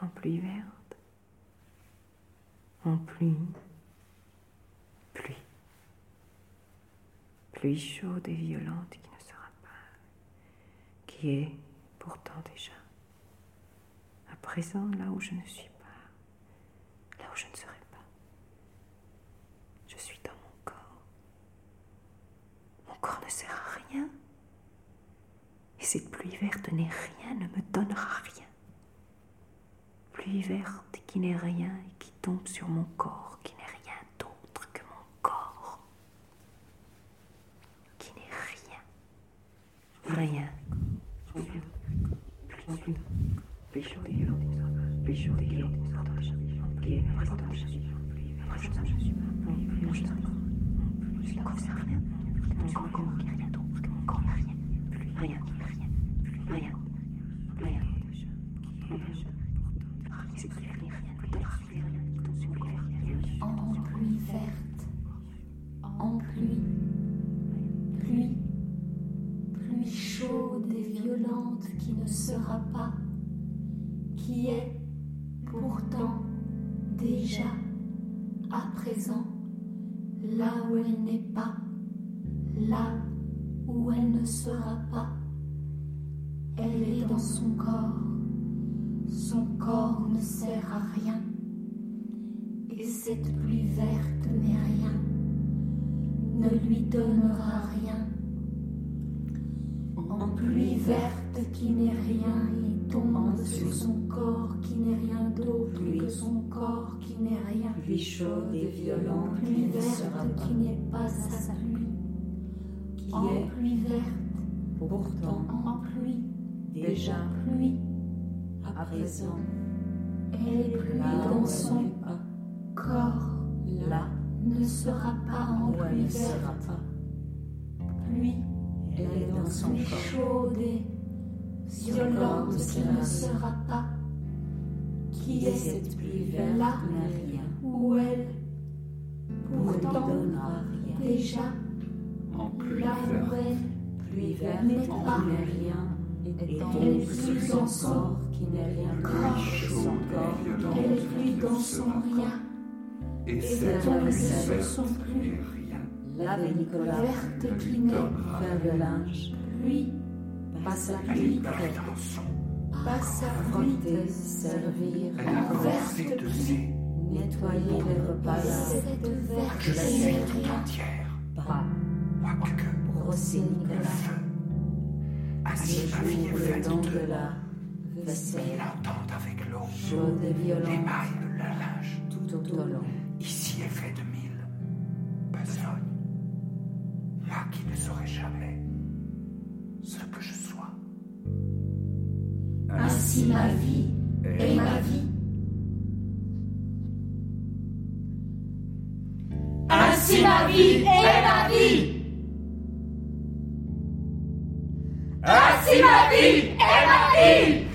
en pluie verte, en pluie, pluie, pluie chaude et violente qui ne sera pas, qui est pourtant déjà, à présent là où je ne suis pas, là où je ne serai pas. Je suis dans mon corps. Mon corps ne sert à rien. Et cette pluie verte n'est rien, ne me donnera rien. Pluie verte qui n'est rien et qui tombe sur mon corps, qui n'est rien d'autre que mon corps. Qui n'est rien. Rien. Pluie chaude et qui ne sera pas, qui est pourtant déjà à présent là où elle n'est pas, là où elle ne sera pas. Elle est dans son corps, son corps ne sert à rien. Et cette pluie verte n'est rien, ne lui donnera rien. En pluie verte qui n'est rien, il tombe sur son corps qui n'est rien d'autre que son corps qui n'est rien. Pluie chaude et violente Pluie verte qui n'est pas sa pluie. qui En est pluie verte, pourtant en pluie, déjà pluie, à présent. elle est pluie dans son corps, là ne sera pas en pluie verte. pas. Pluie, Elle est dans son pluie corps, chaude et violente qui ne sera pas, qui est cette pluie verte là rien, où elle, ne pourtant donnera rien. déjà En pluie là où verte, elle, Pluie verte N'est qui pas. n'est rien, et Elle plus son dans son corps qui n'est rien que son corps elle pluie qui dans ne son rien, et et cette tombe pluie sur Lave Nicolas, verte qui n'est faire le linge, pluie, passe la pluie pas sa pluie, frotter, servir, verte de ses. nettoyer les repas, cette verte Je suis tout entière. bras, Moi que brosser Nicolas. Ainsi ma vie est faite de. de la vaisselle, avec l'eau. chaude et violente, L'émail, le linge. tout au long. Ici est fait de mille. Besognes. Qui ne saurais jamais ce que je sois. ainsi ma vie est ma vie. Ainsi ma vie est ma vie. Ainsi ma vie est ma vie.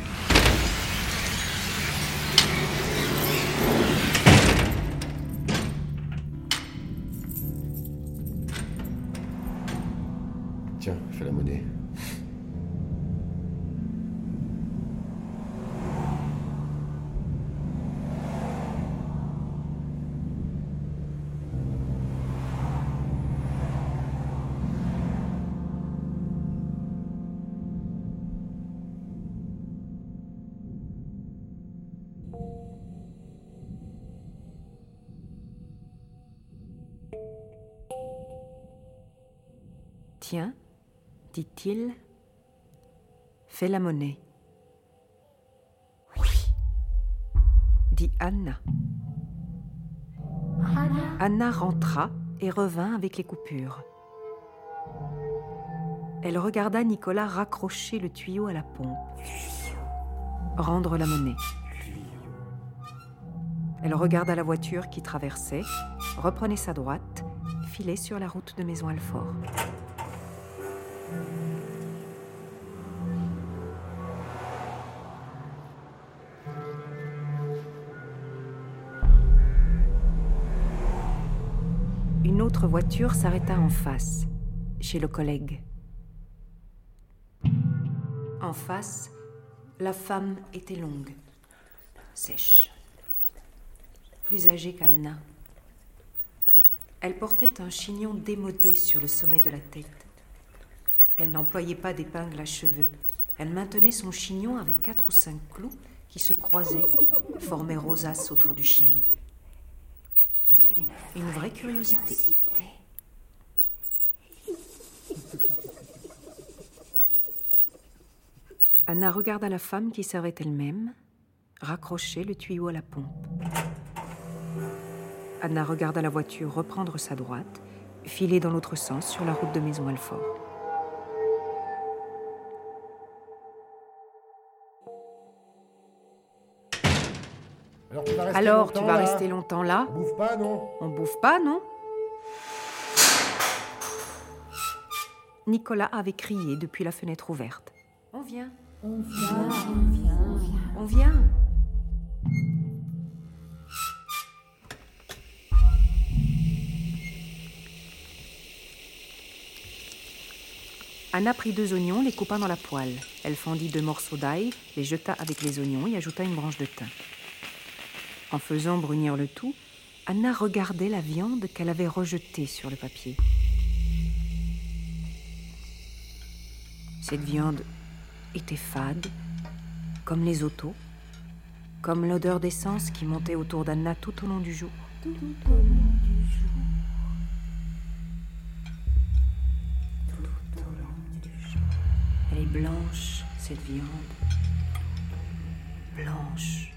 Tiens, dit-il, fais la monnaie. Oui, dit Anna. Anna, rentra et revint avec les coupures. Elle regarda Nicolas raccrocher le tuyau à la pompe. Rendre la monnaie. Elle regarda la voiture qui traversait, reprenait sa droite, filait sur la route de Maison Alfort. Une autre voiture s'arrêta en face, chez le collègue. En face, la femme était longue. sèche. Plus âgée qu'Anna. Elle portait un chignon démodé sur le sommet de la tête. Elle n'employait pas d'épingle à cheveux. Elle maintenait son chignon avec quatre ou cinq clous qui se croisaient, formaient rosaces autour du chignon. Une vraie curiosité. Anna regarda la femme qui servait elle-même, raccrocher le tuyau à la pompe. Anna regarda la voiture reprendre sa droite, filer dans l'autre sens sur la route de Maison Alfort. Alors tu vas rester Alors, longtemps tu vas là rester longtemps là On bouffe pas, non On bouffe pas, non Nicolas avait crié depuis la fenêtre ouverte. On vient. On vient, on vient, on vient. On vient. Anna prit deux oignons, les coupa dans la poêle. Elle fendit deux morceaux d'ail, les jeta avec les oignons et ajouta une branche de thym. En faisant brunir le tout, Anna regardait la viande qu'elle avait rejetée sur le papier. Cette viande était fade, comme les autos, comme l'odeur d'essence qui montait autour d'Anna tout au long du jour. Elle est blanche, cette viande. Blanche,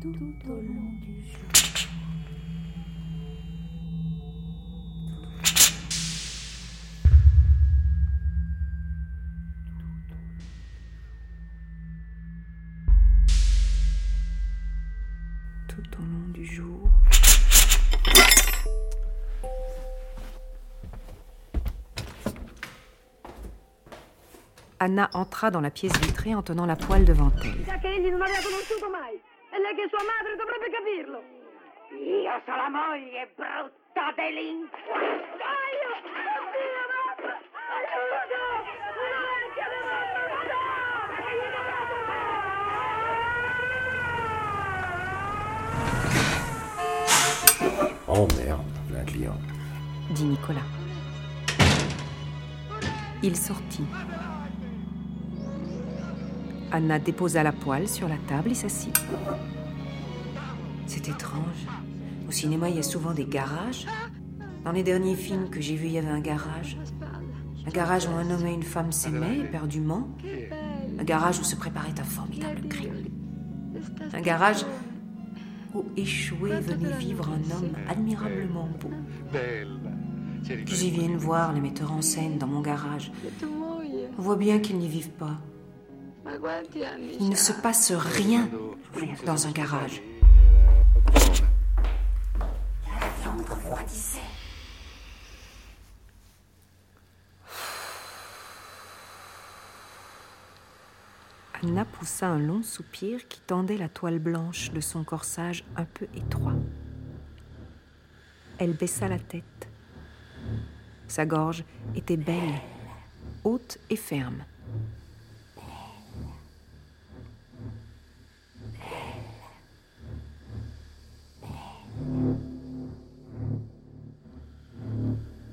tout au long du jour. Tout au long du jour. Anna entra dans la pièce vitrée en tenant la poêle devant elle. Sua madre dovrebbe capirlo. Io sono la moglie brutta delinquente. Aiuto! Oddio, mamma! Aiuto! Una vecchia Oh merde, j'ai un client. dit Nicolas. Il sortit. Anna déposa la poêle sur la table et s'assit. C'est étrange. Au cinéma, il y a souvent des garages. Dans les derniers films que j'ai vus, il y avait un garage. Un garage où un homme et une femme s'aimaient éperdument. Un garage où se préparait un formidable crime. Un garage où échoué venait vivre un homme admirablement beau. Qu'ils y viennent voir les metteurs en scène dans mon garage. On voit bien qu'ils n'y vivent pas. Il ne se passe rien dans un garage. Anna poussa un long soupir qui tendait la toile blanche de son corsage un peu étroit. Elle baissa la tête. Sa gorge était belle, haute et ferme.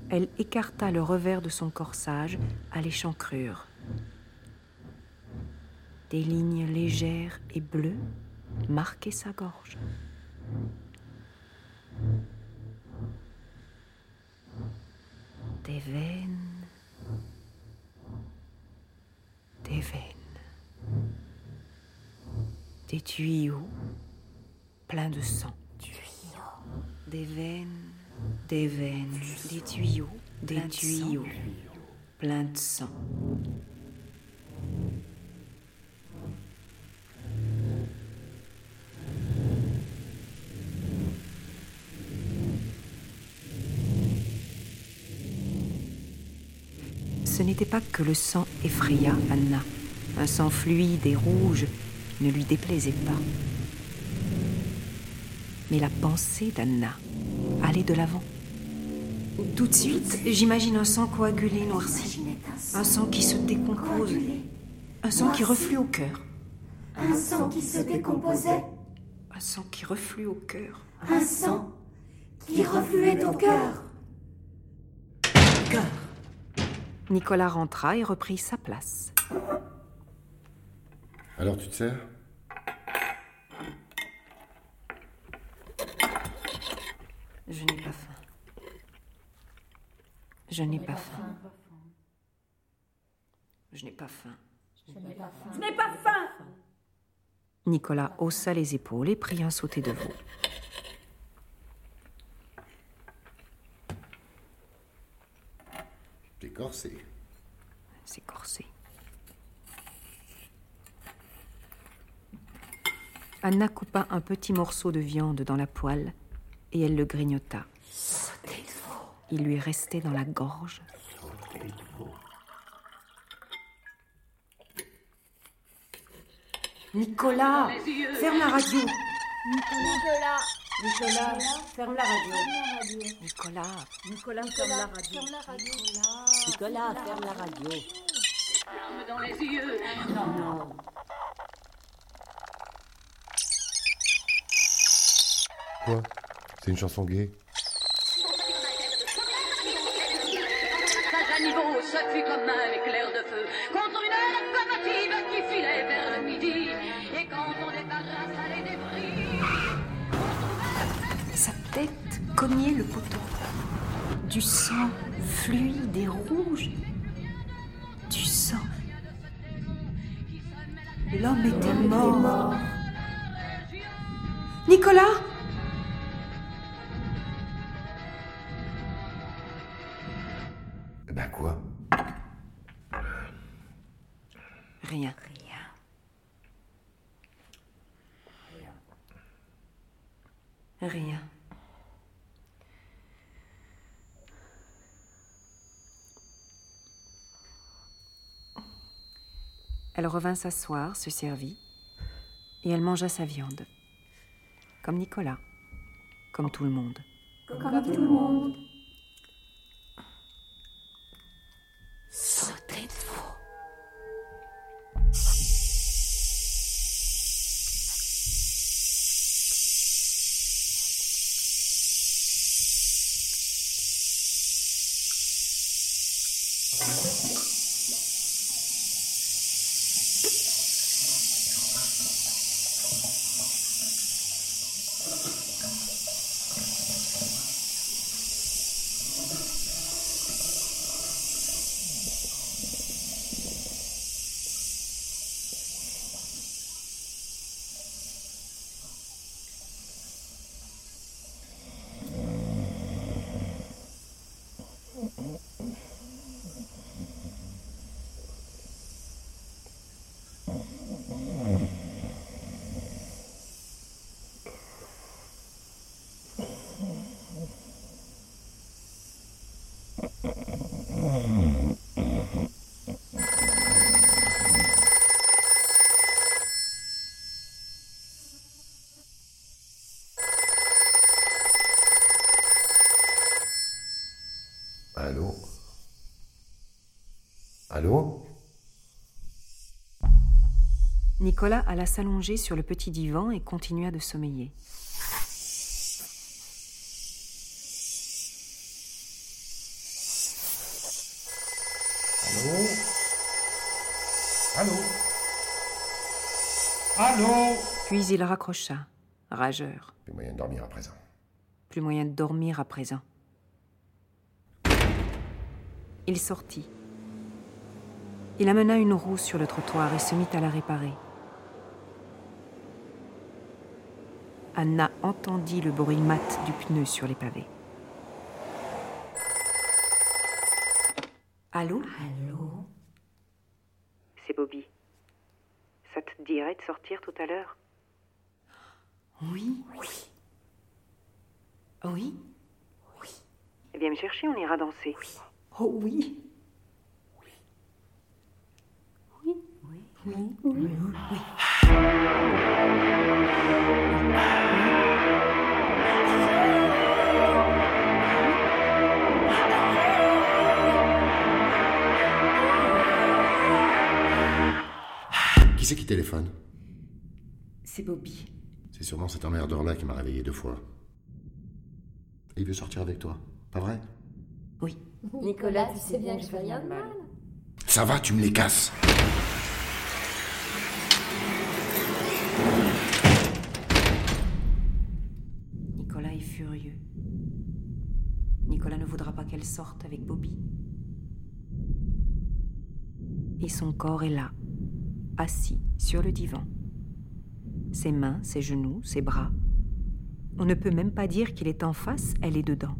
Elle écarta le revers de son corsage à l'échancrure. Des lignes légères et bleues marquaient sa gorge. Des veines, des veines, des tuyaux pleins de sang. Des veines, des veines, des tuyaux, des tuyaux pleins de sang. Ce n'était pas que le sang effraya Anna. Un sang fluide et rouge ne lui déplaisait pas. Mais la pensée d'Anna de l'avant. Tout de suite, j'imagine un sang coagulé, noirci. Un sang qui se décompose. Un sang qui reflue au cœur. Un sang qui se décomposait. Un sang qui reflue au cœur. Un sang qui refluait au cœur. Cœur. Nicolas rentra et reprit sa place. Alors tu te sers? Je n'ai pas faim. Je n'ai pas faim. Je n'ai pas faim. Je n'ai pas faim Nicolas haussa les épaules et prit un sauté de veau. T'es corsé. C'est corsé. Anna coupa un petit morceau de viande dans la poêle et elle le grignota. Il lui restait dans la gorge. Nicolas, ferme la radio. Nicolas, Nicolas, ferme la radio. Nicolas, Nicolas, ferme la radio. Nicolas, ferme la radio. dans les yeux. Quoi? C'est une chanson gay Pas à niveau, ça fut comme un éclair de feu contre une locomotive qui filait vers le midi. Et quand on débarrasse les débris. sa tête cognait le poteau. Du sang fluide et rouge. Du sang. L'homme était mort. Nicolas? Elle revint s'asseoir, se servit, et elle mangea sa viande. Comme Nicolas, comme tout le monde. Comme tout le monde. Allô Allô Nicolas alla s'allonger sur le petit divan et continua de sommeiller. Allô Allô Allô Puis il raccrocha, rageur. Plus moyen de dormir à présent. Plus moyen de dormir à présent. Il sortit. Il amena une roue sur le trottoir et se mit à la réparer. Anna entendit le bruit mat du pneu sur les pavés. Allô? Allô? C'est Bobby. Ça te dirait de sortir tout à l'heure? Oui. Oui. Oui Oui. Viens me chercher, on ira danser. Oui. Oh oui. Oui. Oui. Oui. Oui. Oui. oui. Qui c'est qui téléphone? C'est Bobby. C'est sûrement cet emmerdeur-là qui m'a réveillé deux fois. Et il veut sortir avec toi, pas vrai? Oui. Nicolas, tu sais bien que je fais rien de mal. Ça va, tu me les casses Nicolas est furieux. Nicolas ne voudra pas qu'elle sorte avec Bobby. Et son corps est là, assis sur le divan. Ses mains, ses genoux, ses bras. On ne peut même pas dire qu'il est en face, elle est dedans.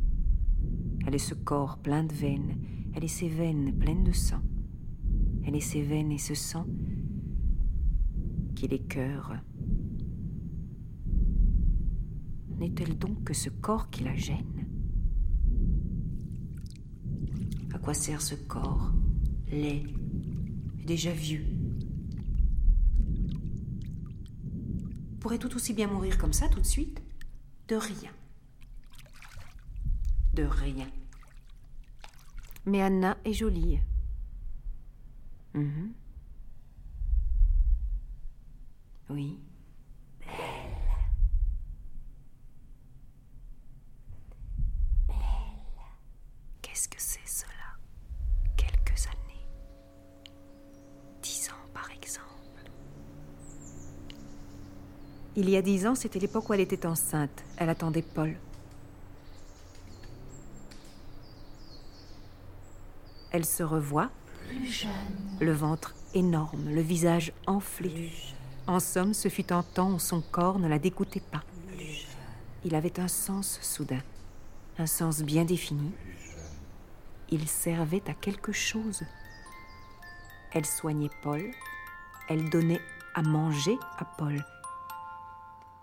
Elle est ce corps plein de veines, elle est ses veines pleines de sang. Elle est ses veines et ce sang qui les cœurs. N'est-elle donc que ce corps qui la gêne? À quoi sert ce corps? Laid, et déjà vieux Pourrait tout aussi bien mourir comme ça tout de suite? De rien. De rien. Mais Anna est jolie. Mhm. Oui. Qu'est-ce que c'est cela? Quelques années. Dix ans, par exemple. Il y a dix ans, c'était l'époque où elle était enceinte. Elle attendait Paul. Elle se revoit. Le ventre énorme, le visage enflé. En somme, ce fut un temps où son corps ne la dégoûtait pas. Il avait un sens soudain, un sens bien défini. Il servait à quelque chose. Elle soignait Paul, elle donnait à manger à Paul,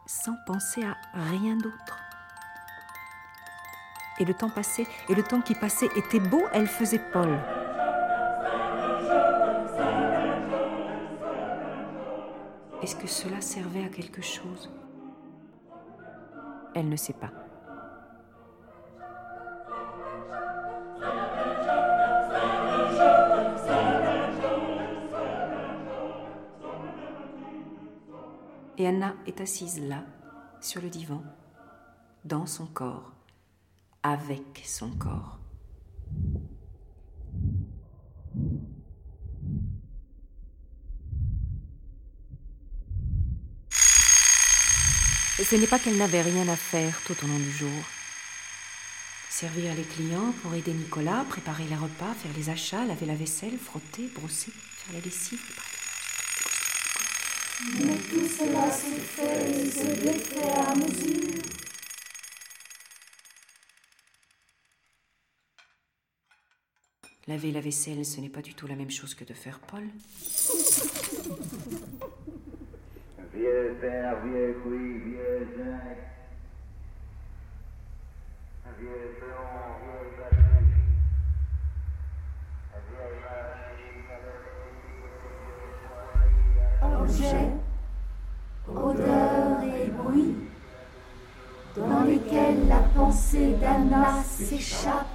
sans penser à rien d'autre. Et le temps passait, et le temps qui passait était beau, elle faisait Paul. Est-ce que cela servait à quelque chose? Elle ne sait pas. Et Anna est assise là, sur le divan, dans son corps, avec son corps. Ce n'est pas qu'elle n'avait rien à faire tout au long du jour. Servir les clients pour aider Nicolas, préparer les repas, faire les achats, laver la vaisselle, frotter, brosser, faire la lessive. Mais tout cela se fait à mesure. Laver la vaisselle, ce n'est pas du tout la même chose que de faire Paul. Vieux père, vieux couille, vieux. Vieux blond, vieux. Vieille odeurs et bruits dans lesquels la pensée d'Anna s'échappe,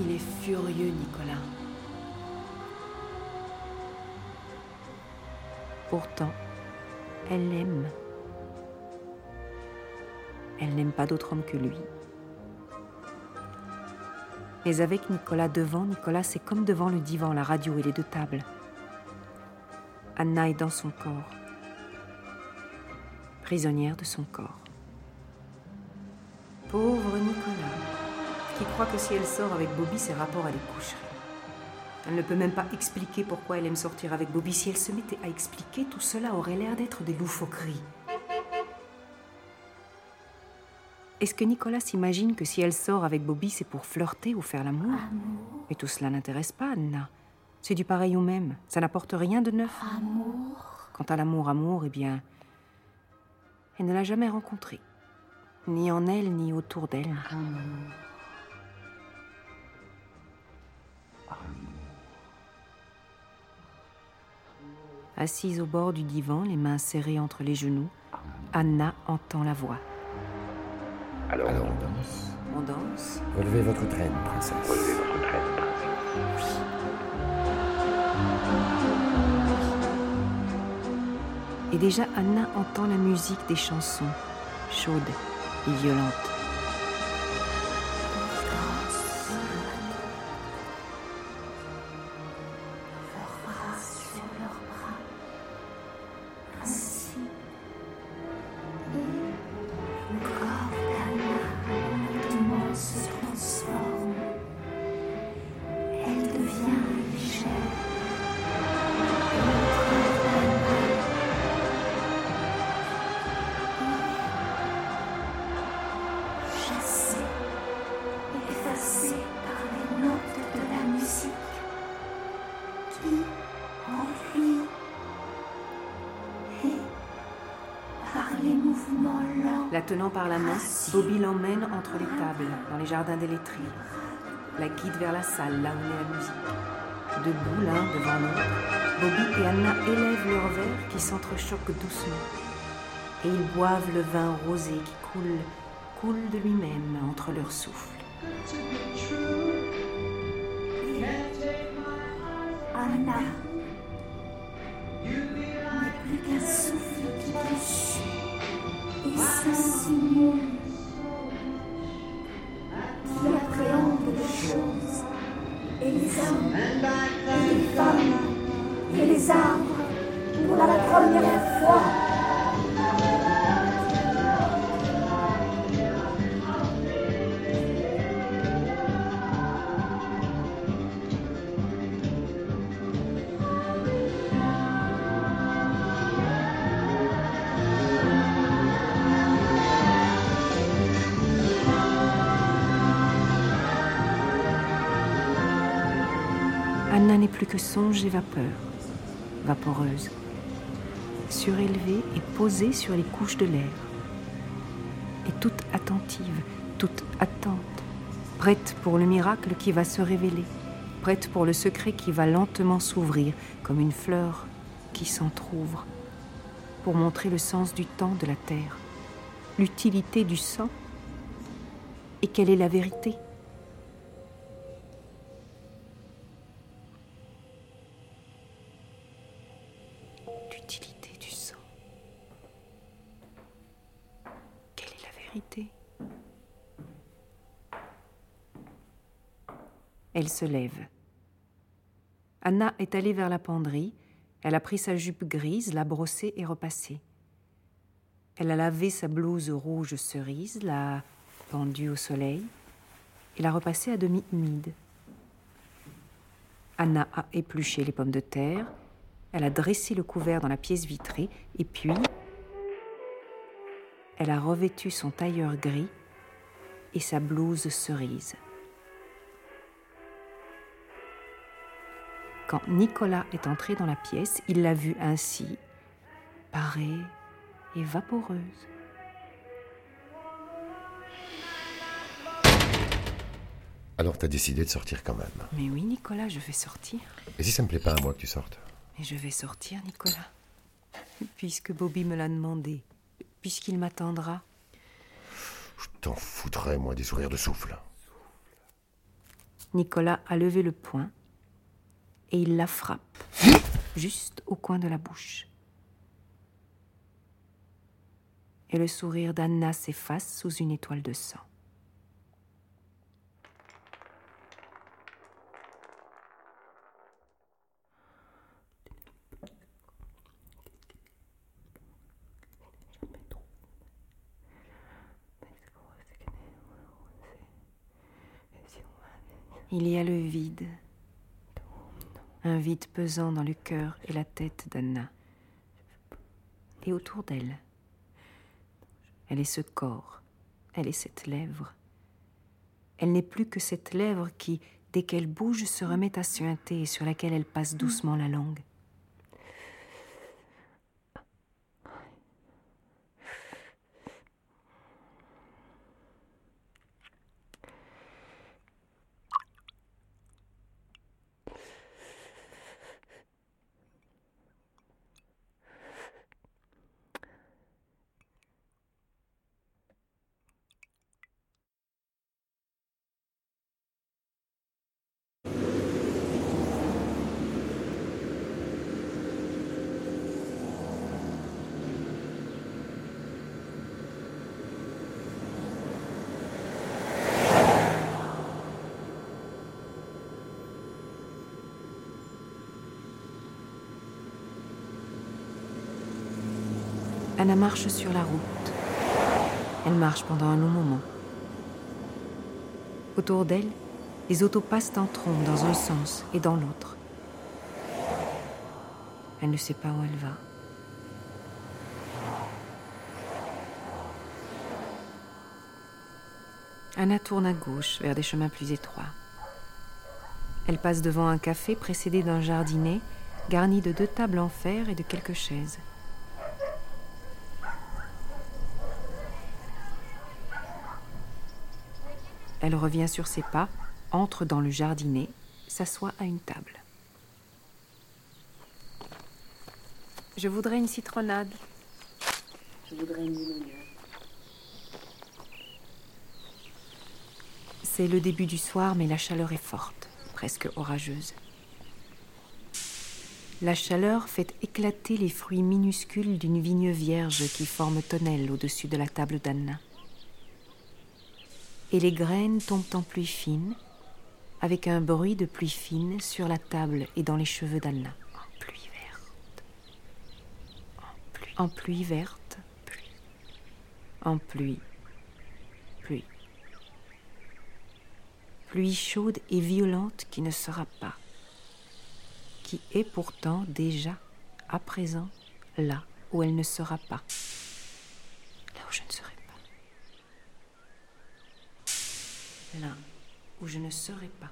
Il est furieux, Nicolas. Pourtant, elle l'aime. Elle n'aime pas d'autre homme que lui. Mais avec Nicolas devant, Nicolas, c'est comme devant le divan, la radio et les deux tables. Anna est dans son corps, prisonnière de son corps. Pauvre Croit que si elle sort avec Bobby, ses rapports à les coucheries. Elle ne peut même pas expliquer pourquoi elle aime sortir avec Bobby. Si elle se mettait à expliquer, tout cela aurait l'air d'être des loufoqueries. Est-ce que Nicolas s'imagine que si elle sort avec Bobby, c'est pour flirter ou faire l'amour? Mais tout cela n'intéresse pas Anna. C'est du pareil au même. Ça n'apporte rien de neuf. Amour, Quant à l'amour, amour, eh bien, elle ne l'a jamais rencontré. Ni en elle, ni autour d'elle. Assise au bord du divan, les mains serrées entre les genoux, Anna entend la voix. Alors, on danse. On danse. Relevez votre traîne, princesse. Relevez votre traîne, princesse. Et déjà Anna entend la musique des chansons, chaude et violente. Tenant par la main, Bobby l'emmène entre les tables, dans les jardins des laiteries. La guide vers la salle, là où est la musique. Debout l'un devant l'autre, Bobby et Anna élèvent leurs verres qui s'entrechoquent doucement. Et ils boivent le vin rosé qui coule, coule de lui-même entre leurs souffles. Anna plus que songe et vapeur, vaporeuse, surélevée et posée sur les couches de l'air, et toute attentive, toute attente, prête pour le miracle qui va se révéler, prête pour le secret qui va lentement s'ouvrir comme une fleur qui s'entr'ouvre, pour montrer le sens du temps de la terre, l'utilité du sang, et quelle est la vérité. Elle se lève. Anna est allée vers la penderie. Elle a pris sa jupe grise, l'a brossée et repassée. Elle a lavé sa blouse rouge cerise, l'a pendue au soleil et l'a repassée à demi humide. Anna a épluché les pommes de terre, elle a dressé le couvert dans la pièce vitrée et puis elle a revêtu son tailleur gris et sa blouse cerise. Quand Nicolas est entré dans la pièce, il l'a vue ainsi, parée et vaporeuse. Alors t'as décidé de sortir quand même. Mais oui, Nicolas, je vais sortir. Et si ça me plaît pas à moi que tu sortes Mais je vais sortir, Nicolas. Puisque Bobby me l'a demandé. Puisqu'il m'attendra. Je t'en foutrais, moi, des sourires de souffle. Nicolas a levé le poing et il la frappe, juste au coin de la bouche. Et le sourire d'Anna s'efface sous une étoile de sang. Il y a le vide, un vide pesant dans le cœur et la tête d'Anna. Et autour d'elle, elle est ce corps, elle est cette lèvre. Elle n'est plus que cette lèvre qui, dès qu'elle bouge, se remet à suinter et sur laquelle elle passe doucement la langue. Anna marche sur la route. Elle marche pendant un long moment. Autour d'elle, les autos passent en trombe dans un sens et dans l'autre. Elle ne sait pas où elle va. Anna tourne à gauche vers des chemins plus étroits. Elle passe devant un café précédé d'un jardinet garni de deux tables en fer et de quelques chaises. Elle revient sur ses pas, entre dans le jardinet, s'assoit à une table. Je voudrais une citronnade. Je voudrais une limonade. C'est le début du soir, mais la chaleur est forte, presque orageuse. La chaleur fait éclater les fruits minuscules d'une vigne vierge qui forme tonnelle au-dessus de la table d'Anna et les graines tombent en pluie fine, avec un bruit de pluie fine sur la table et dans les cheveux d'Anna. En pluie verte. En pluie, en pluie verte. Pluie. En pluie. Pluie. Pluie chaude et violente qui ne sera pas. Qui est pourtant déjà, à présent, là où elle ne sera pas. Là où je ne serai là où je ne serai pas.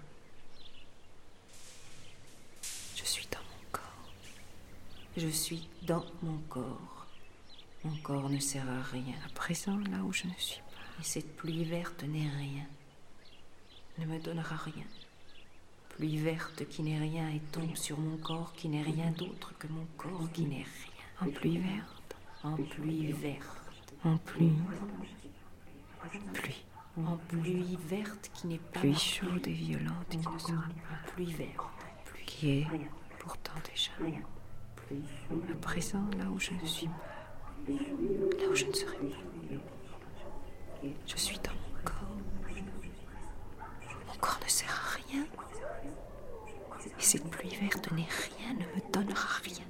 Je suis dans mon corps. Je suis dans mon corps. Mon corps ne sert à rien à présent là où je ne suis pas. Et cette pluie verte n'est rien. Ne me donnera rien. Pluie verte qui n'est rien et tombe sur mon corps qui n'est rien d'autre que mon corps qui n'est rien. En pluie verte, en pluie verte, en pluie. Pluie en pluie verte qui n'est pas. Pluie chaude et violente qui ne sera pas. Pluie verte. Pluie qui est pourtant déjà. À présent, là où je ne suis pas. Là où je ne serai pas. Je suis dans mon corps. Mon corps ne sert à rien. Et cette pluie verte n'est rien, ne me donnera rien.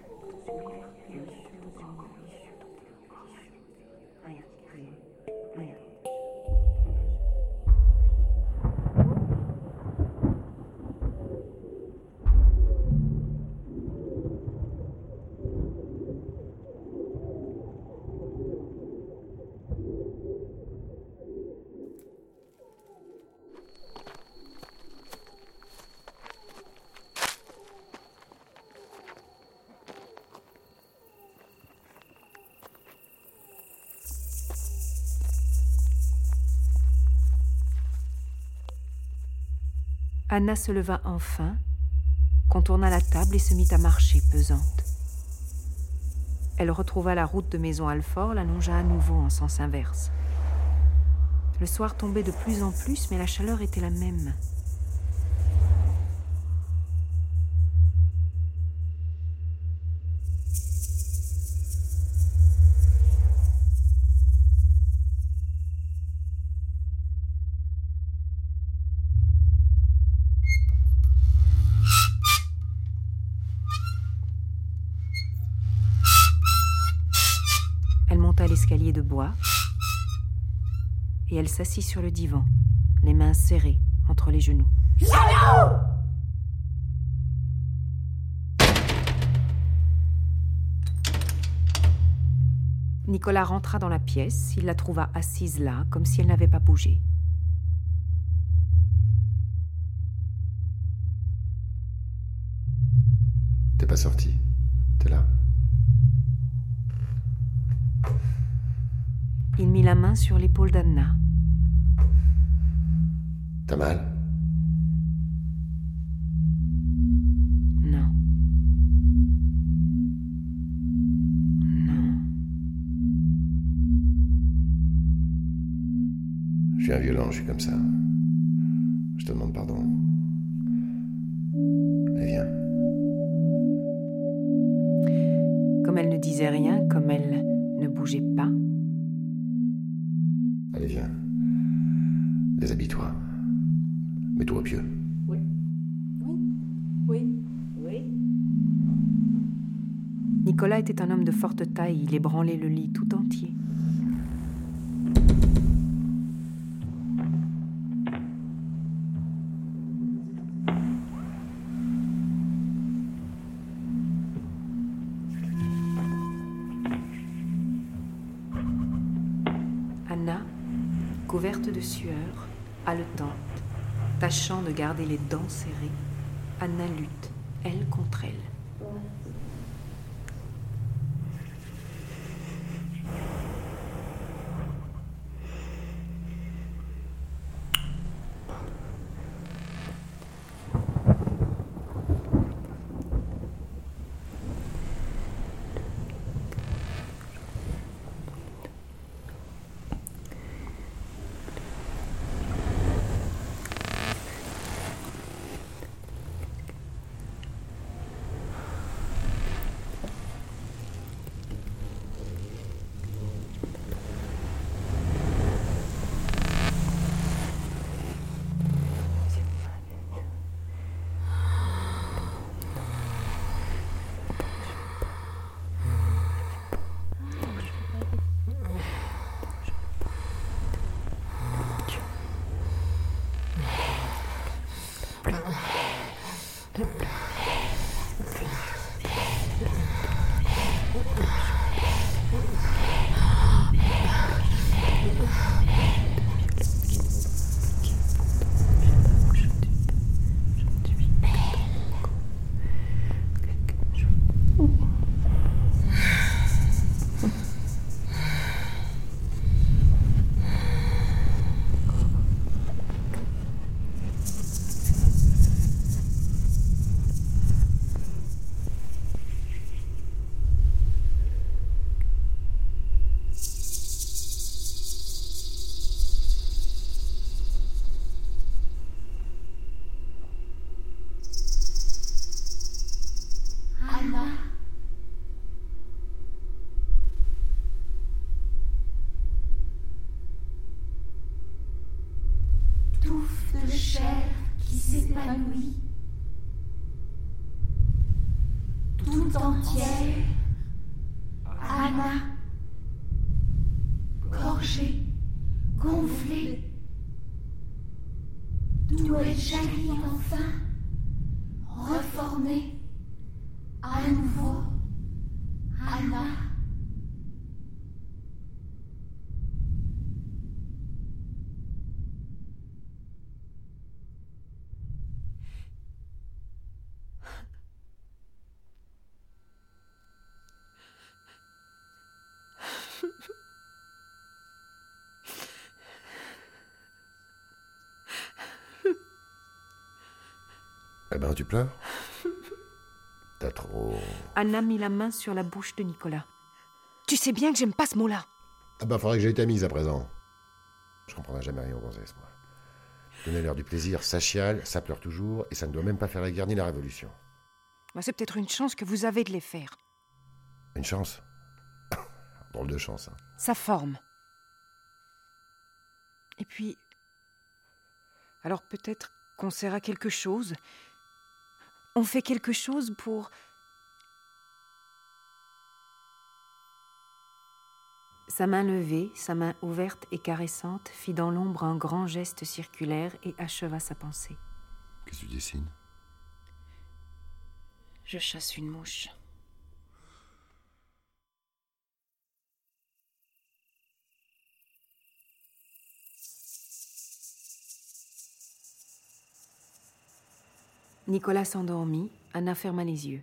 Anna se leva enfin, contourna la table et se mit à marcher pesante. Elle retrouva la route de Maison Alfort, la longea à nouveau en sens inverse. Le soir tombait de plus en plus, mais la chaleur était la même. et elle s'assit sur le divan, les mains serrées entre les genoux. Nicolas rentra dans la pièce, il la trouva assise là, comme si elle n'avait pas bougé. T'es pas sorti, t'es là. Il mit la main sur l'épaule d'Anna. T'as mal? Non. Non. Je suis un violent, je suis comme ça. Je te demande pardon. Allez, viens. Comme elle ne disait rien, comme elle ne bougeait pas, Nicolas était un homme de forte taille, il ébranlait le lit tout entier. Anna, couverte de sueur, haletante, tâchant de garder les dents serrées, Anna lutte, elle contre elle. Tout entière. Anna. Gorgée. Gonflée. D'où elle jaillit enfin. Reformée. À nouveau. Anna. Eh ben, tu pleures T'as trop... Anna mit la main sur la bouche de Nicolas. Tu sais bien que j'aime pas ce mot-là. Ah bah, faudrait que j'aie ta mise à présent. Je comprendrai jamais rien aux gonzesses, moi. Donner-leur du plaisir, ça chiale, ça pleure toujours, et ça ne doit même pas faire la guerre ni la révolution. Bah, C'est peut-être une chance que vous avez de les faire. Une chance? Drôle de chance, hein. Ça forme. Et puis. Alors peut-être qu'on sert à quelque chose. On fait quelque chose pour. Sa main levée, sa main ouverte et caressante, fit dans l'ombre un grand geste circulaire et acheva sa pensée. Qu'est-ce que tu dessines? Je chasse une mouche. Nicolas s'endormit, Anna ferma les yeux.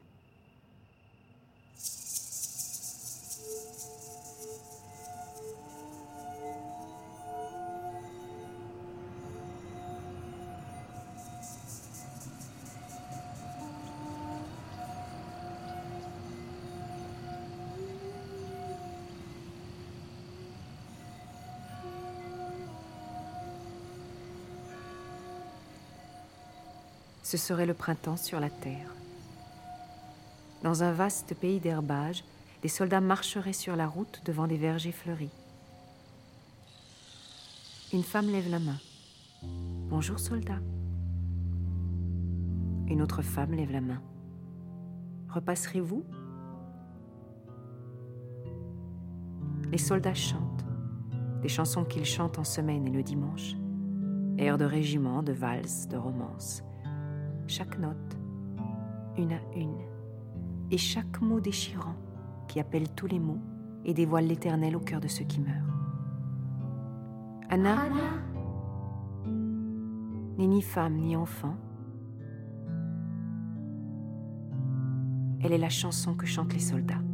Ce serait le printemps sur la terre. Dans un vaste pays d'herbage, des soldats marcheraient sur la route devant des vergers fleuris. Une femme lève la main. Bonjour soldat. Une autre femme lève la main. Repasserez-vous? Les soldats chantent, des chansons qu'ils chantent en semaine et le dimanche, airs de régiment, de valse, de romance. Chaque note, une à une, et chaque mot déchirant qui appelle tous les mots et dévoile l'éternel au cœur de ceux qui meurent. Anna, n'est ni femme ni enfant. Elle est la chanson que chantent les soldats.